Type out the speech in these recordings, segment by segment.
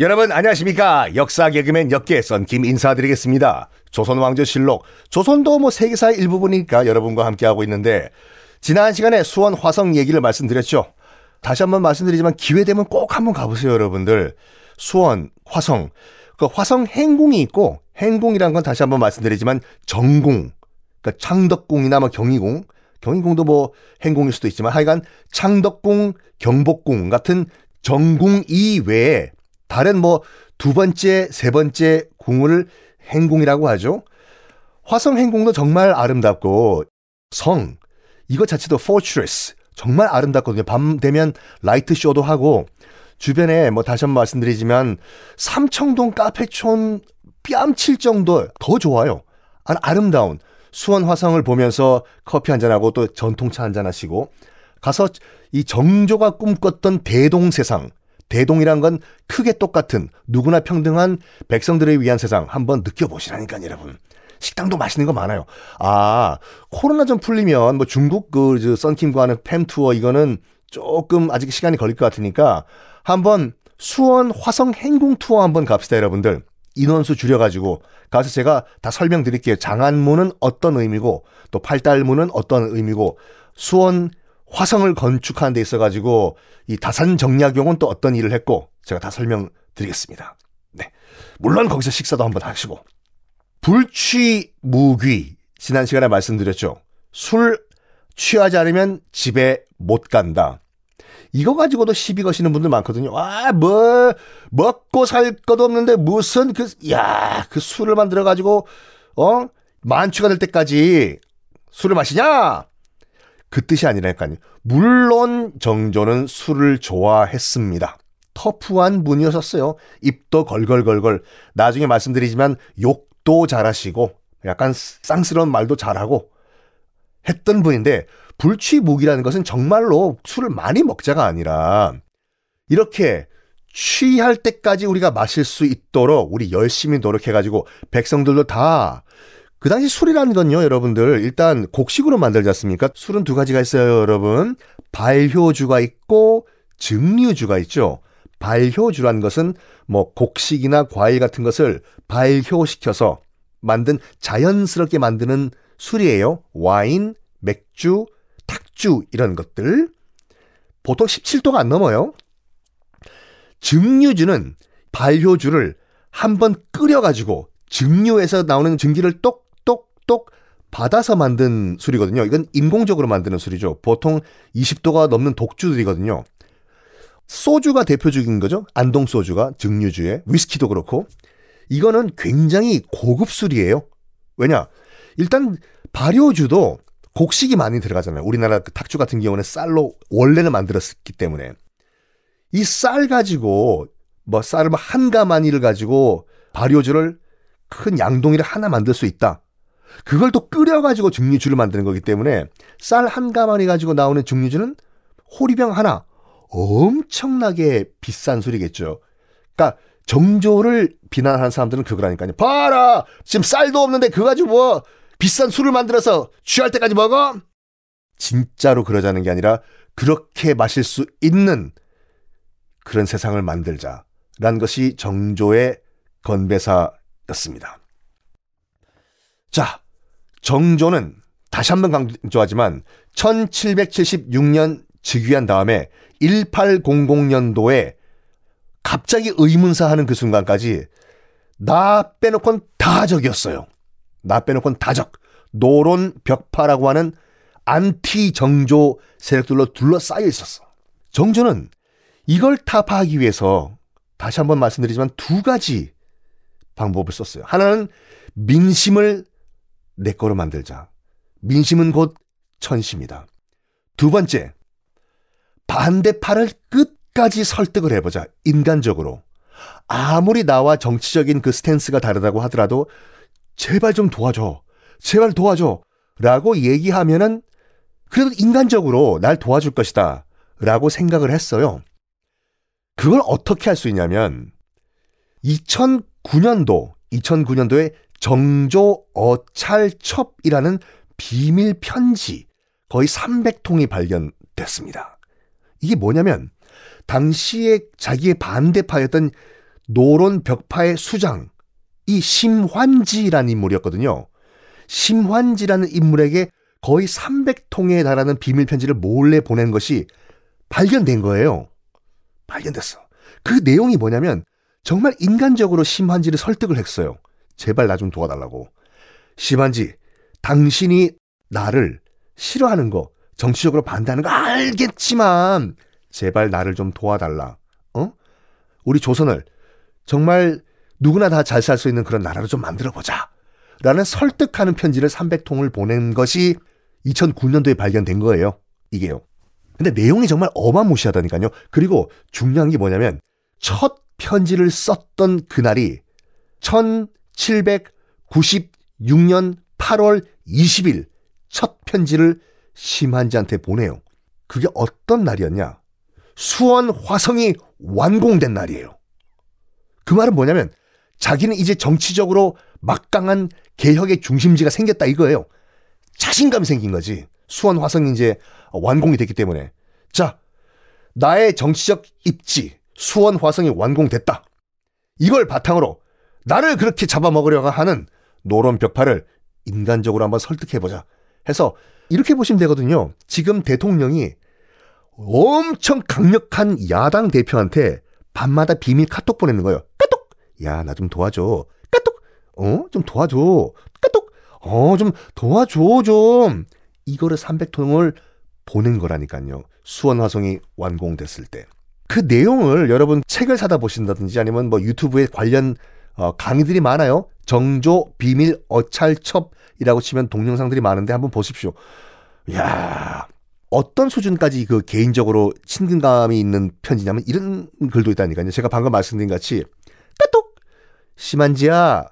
여러분 안녕하십니까? 역사 개그맨 역계 썬킴 인사드리겠습니다. 조선왕조실록. 조선도 뭐 세계사의 일부분이니까 여러분과 함께하고 있는데 지난 시간에 수원 화성 얘기를 말씀드렸죠. 다시 한번 말씀드리지만 기회 되면 꼭 한번 가보세요 여러분들. 수원 화성. 그 화성 행궁이 있고 행궁이란 건 다시 한번 말씀드리지만 정궁. 그러니까 창덕궁이나 뭐 경희궁. 경희궁도 뭐 행궁일 수도 있지만 하여간 창덕궁 경복궁 같은 정궁 이외에 다른 뭐 두 번째, 세 번째 궁을 행궁이라고 하죠. 화성 행궁도 정말 아름답고 성 이거 자체도 fortress 정말 아름답거든요. 밤 되면 라이트 쇼도 하고 주변에 뭐 다시 한번 말씀드리지만 삼청동 카페촌 뺨칠 정도 더 좋아요. 아름다운 수원 화성을 보면서 커피 한 잔 하고 또 전통차 한 잔 하시고 가서 이 정조가 꿈꿨던 대동 세상 대동이란 건 크게 똑같은 누구나 평등한 백성들을 위한 세상 한번 느껴보시라니까 여러분. 식당도 맛있는 거 많아요. 아, 코로나 좀 풀리면 뭐 중국 그 썬킴과 하는 팸 투어 이거는 조금 아직 시간이 걸릴 것 같으니까 한번 수원 화성 행궁 투어 한번 갑시다 여러분들. 인원수 줄여가지고 가서 제가 다 설명드릴게요. 장안문은 어떤 의미고 또 팔달문은 어떤 의미고 수원 화성을 건축하는 데 있어 가지고 이 다산 정약용은 또 어떤 일을 했고 제가 다 설명드리겠습니다. 네. 물론 거기서 식사도 한번 하시고. 불취 무귀. 지난 시간에 말씀드렸죠. 술 취하지 않으면 집에 못 간다. 이거 가지고도 시비 거시는 분들 많거든요. 아, 뭐, 먹고 살 것도 없는데 무슨 그, 야, 그 술을 만들어가지고, 어? 만취가 될 때까지 술을 마시냐? 그 뜻이 아니라니까요. 물론 정조는 술을 좋아했습니다. 터프한 분이었었어요. 입도 걸걸걸걸. 나중에 말씀드리지만 욕도 잘하시고 약간 쌍스러운 말도 잘하고 했던 분인데 불취묵이라는 것은 정말로 술을 많이 먹자가 아니라 이렇게 취할 때까지 우리가 마실 수 있도록 우리 열심히 노력해가지고 백성들도 다 그 당시 술이라는 건요, 여러분들, 일단 곡식으로 만들지 않습니까? 술은 두 가지가 있어요, 여러분. 발효주가 있고 증류주가 있죠. 발효주라는 것은 뭐 곡식이나 과일 같은 것을 발효시켜서 만든 자연스럽게 만드는 술이에요. 와인, 맥주, 탁주 이런 것들. 보통 17도가 안 넘어요. 증류주는 발효주를 한번 끓여가지고 증류에서 나오는 증기를 똑 똑똑 받아서 만든 술이거든요. 이건 인공적으로 만드는 술이죠. 보통 20도가 넘는 독주들이거든요. 소주가 대표적인 거죠. 안동 소주가 증류주에 위스키도 그렇고 이거는 굉장히 고급 술이에요. 왜냐? 일단 발효주도 곡식이 많이 들어가잖아요. 우리나라 그 탁주 같은 경우는 쌀로 원래는 만들었기 때문에 이 쌀 가지고 뭐 쌀을 한 가마니를 가지고 발효주를 큰 양동이를 하나 만들 수 있다. 그걸 또 끓여가지고 증류주를 만드는 거기 때문에 쌀 한 가마니 가지고 나오는 증류주는 호리병 하나 엄청나게 비싼 술이겠죠. 그러니까 정조를 비난하는 사람들은 그거라니까요. 봐라! 지금 쌀도 없는데 그거 가지고 뭐 비싼 술을 만들어서 취할 때까지 먹어? 진짜로 그러자는 게 아니라 그렇게 마실 수 있는 그런 세상을 만들자라는 것이 정조의 건배사였습니다. 자, 정조는 다시 한번 강조하지만 1776년 즉위한 다음에 1800년도에 갑자기 의문사하는 그 순간까지 나 빼놓곤 다 적이었어요. 나 빼놓곤 다 적. 노론 벽파라고 하는 안티 정조 세력들로 둘러싸여 있었어. 정조는 이걸 타파하기 위해서 다시 한번 말씀드리지만 두 가지 방법을 썼어요. 하나는 민심을 내 거로 만들자. 민심은 곧 천심이다. 두 번째, 반대파를 끝까지 설득을 해보자. 인간적으로. 아무리 나와 정치적인 그 스탠스가 다르다고 하더라도 제발 좀 도와줘. 제발 도와줘. 라고 얘기하면은 그래도 인간적으로 날 도와줄 것이다. 라고 생각을 했어요. 그걸 어떻게 할 수 있냐면 2009년도, 2009년도에 정조 어찰첩이라는 비밀 편지 거의 300통이 발견됐습니다. 이게 뭐냐면 당시에 자기의 반대파였던 노론 벽파의 수장, 이 심환지라는 인물이었거든요. 심환지라는 인물에게 거의 300통에 달하는 비밀 편지를 몰래 보낸 것이 발견된 거예요. 발견됐어. 그 내용이 뭐냐면 정말 인간적으로 심환지를 설득을 했어요. 제발 나 좀 도와달라고. 심환지, 당신이 나를 싫어하는 거, 정치적으로 반대하는 거 알겠지만 제발 나를 좀 도와달라. 어? 우리 조선을 정말 누구나 다 잘 살 수 있는 그런 나라로 좀 만들어 보자. 라는 설득하는 편지를 300통을 보낸 것이 2009년도에 발견된 거예요. 이게요. 근데 내용이 정말 어마무시하다니까요. 그리고 중요한 게 뭐냐면 첫 편지를 썼던 그날이 1796년 8월 20일 첫 편지를 심한지한테 보내요. 그게 어떤 날이었냐? 수원 화성이 완공된 날이에요. 그 말은 뭐냐면 자기는 이제 정치적으로 막강한 개혁의 중심지가 생겼다 이거예요. 자신감이 생긴 거지. 수원 화성이 이제 완공이 됐기 때문에. 자, 나의 정치적 입지, 수원 화성이 완공됐다. 이걸 바탕으로 나를 그렇게 잡아먹으려고 하는 노론 벽파를 인간적으로 한번 설득해보자. 해서 이렇게 보시면 되거든요. 지금 대통령이 엄청 강력한 야당 대표한테 밤마다 비밀 카톡 보내는 거예요. 까톡! 야, 나 좀 도와줘. 까톡! 어? 좀 도와줘. 까톡! 어, 좀 도와줘, 좀. 이거를 300통을 보낸 거라니까요. 수원화성이 완공됐을 때. 그 내용을 여러분 책을 사다 보신다든지 아니면 뭐 유튜브에 관련 어, 강의들이 많아요. 정조 비밀 어찰첩이라고 치면 동영상들이 많은데 한번 보십시오. 야 어떤 수준까지 그 개인적으로 친근감이 있는 편지냐면 이런 글도 있다니까요. 제가 방금 말씀드린 같이 까똑 심한지야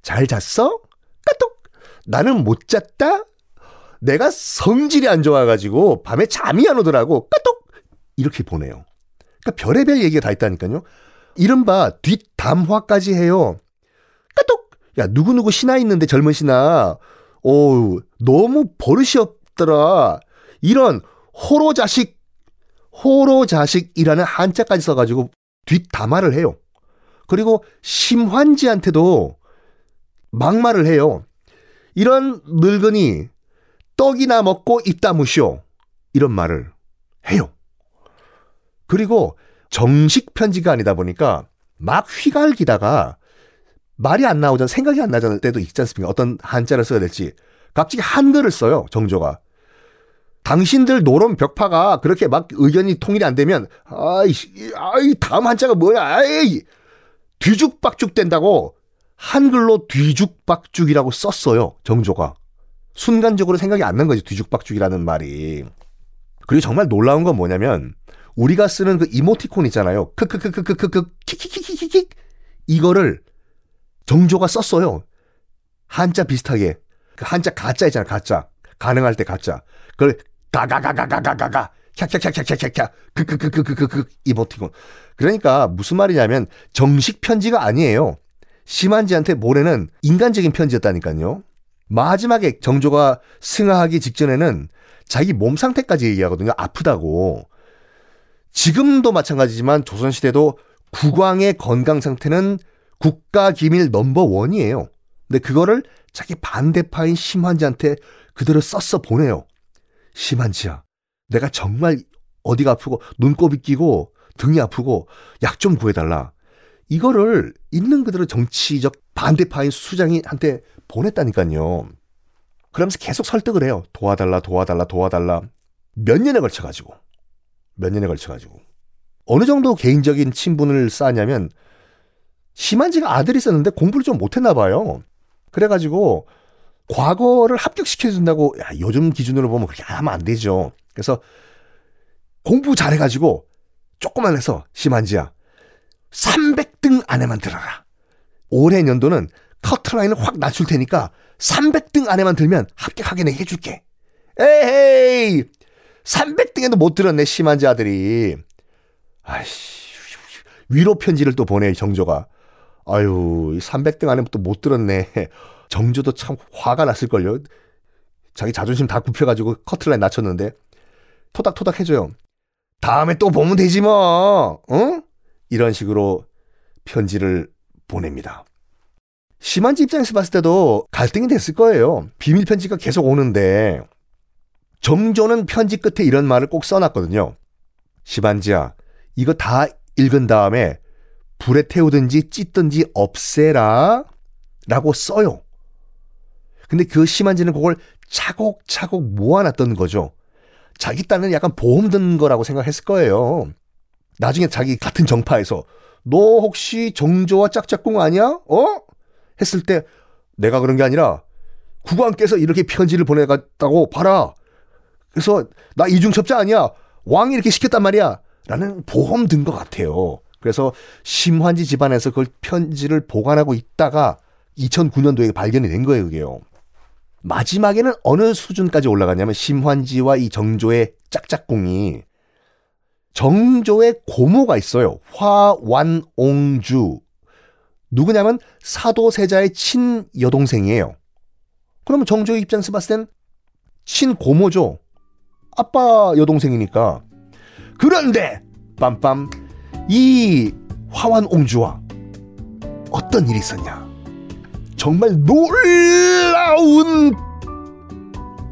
잘 잤어? 까똑 나는 못 잤다? 내가 성질이 안 좋아가지고 밤에 잠이 안 오더라고. 까똑 이렇게 보내요. 그러니까 별의별 얘기가 다 있다니까요. 이른바 뒷담화까지 해요. 까똑! 야, 누구누구 신하 있는데 젊은 신하. 오, 너무 버릇이 없더라. 이런 호로 자식, 호로 자식이라는 한자까지 써가지고 뒷담화를 해요. 그리고 심환지한테도 막말을 해요. 이런 늙은이 떡이나 먹고 입다 무쇼. 이런 말을 해요. 그리고 정식 편지가 아니다 보니까 막 휘갈기다가 말이 안 나오잖아. 생각이 안 나잖아. 때도 있지 않습니까? 어떤 한자를 써야 될지. 갑자기 한글을 써요. 정조가. 당신들 노론 벽파가 그렇게 막 의견이 통일이 안 되면 아이 아이 다음 한자가 뭐야? 아이 뒤죽박죽 된다고 한글로 뒤죽박죽이라고 썼어요. 정조가. 순간적으로 생각이 안 난 거지. 뒤죽박죽이라는 말이. 그리고 정말 놀라운 건 뭐냐면 우리가 쓰는 그 이모티콘 있잖아요. 크크크크크크크 키키키키키 이거를 정조가 썼어요. 한자 비슷하게. 그 한자 가짜 있잖아, 가짜. 가능할 때 가짜. 그걸 가가가가가가가가 캬캬캬캬캬캬 크크크크크크 이모티콘. 그러니까 무슨 말이냐면 정식 편지가 아니에요. 심한지한테 모래는 인간적인 편지였다니까요. 마지막에 정조가 승하하기 직전에는 자기 몸 상태까지 얘기하거든요. 아프다고. 지금도 마찬가지지만 조선시대도 국왕의 건강 상태는 국가 기밀 넘버 원이에요. 근데 그거를 자기 반대파인 심한지한테 그대로 썼어 보내요. 심한지야, 내가 정말 어디가 아프고 눈곱이 끼고 등이 아프고 약 좀 구해달라. 이거를 있는 그대로 정치적 반대파인 수장이한테 보냈다니까요. 그러면서 계속 설득을 해요. 도와달라, 도와달라, 도와달라. 몇 년에 걸쳐가지고. 몇 년에 걸쳐 가지고. 어느 정도 개인적인 친분을 쌓냐면 심한지가 아들이 있었는데 공부를 좀 못했나 봐요. 그래가지고 과거를 합격시켜준다고 야, 요즘 기준으로 보면 그렇게 하면 안 되죠. 그래서 공부 잘해가지고 조금만 해서 심한지야 300등 안에만 들어라. 올해 년도는 커트라인을 확 낮출 테니까 300등 안에만 들면 합격하게 내 해줄게. 에헤이 300등에도 못 들었네, 심한지 아들이. 아이씨, 위로 편지를 또 보내, 정조가. 아유, 300등 안에 또 못 들었네. 정조도 참 화가 났을걸요. 자기 자존심 다 굽혀가지고 커트라인 낮췄는데. 토닥토닥 해줘요. 다음에 또 보면 되지 뭐, 어? 이런 식으로 편지를 보냅니다. 심한지 입장에서 봤을 때도 갈등이 됐을 거예요. 비밀 편지가 계속 오는데 정조는 편지 끝에 이런 말을 꼭 써놨거든요. 심한지야, 이거 다 읽은 다음에 불에 태우든지 찢든지 없애라 라고 써요. 근데 그 심한지는 그걸 차곡차곡 모아놨던 거죠. 자기 딴은 약간 보험 든 거라고 생각했을 거예요. 나중에 자기 같은 정파에서 너 혹시 정조와 짝짝꿍 아니야? 어? 했을 때 내가 그런 게 아니라 국왕께서 이렇게 편지를 보내갔다고 봐라. 그래서 나 이중첩자 아니야. 왕이 이렇게 시켰단 말이야. 라는 보험 든 것 같아요. 그래서 심환지 집안에서 그 편지를 보관하고 있다가 2009년도에 발견이 된 거예요, 그게요. 마지막에는 어느 수준까지 올라갔냐면 심환지와 이 정조의 짝짝꿍이 정조의 고모가 있어요. 화완옹주. 누구냐면 사도세자의 친여동생이에요. 그러면 정조의 입장에서 봤을 땐 친고모죠. 아빠 여동생이니까. 그런데 빰빰 이 화완옹주와 어떤 일이 있었냐? 정말 놀라운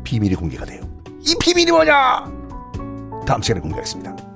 비밀이 공개가 돼요. 이 비밀이 뭐냐? 다음 시간에 공개하겠습니다.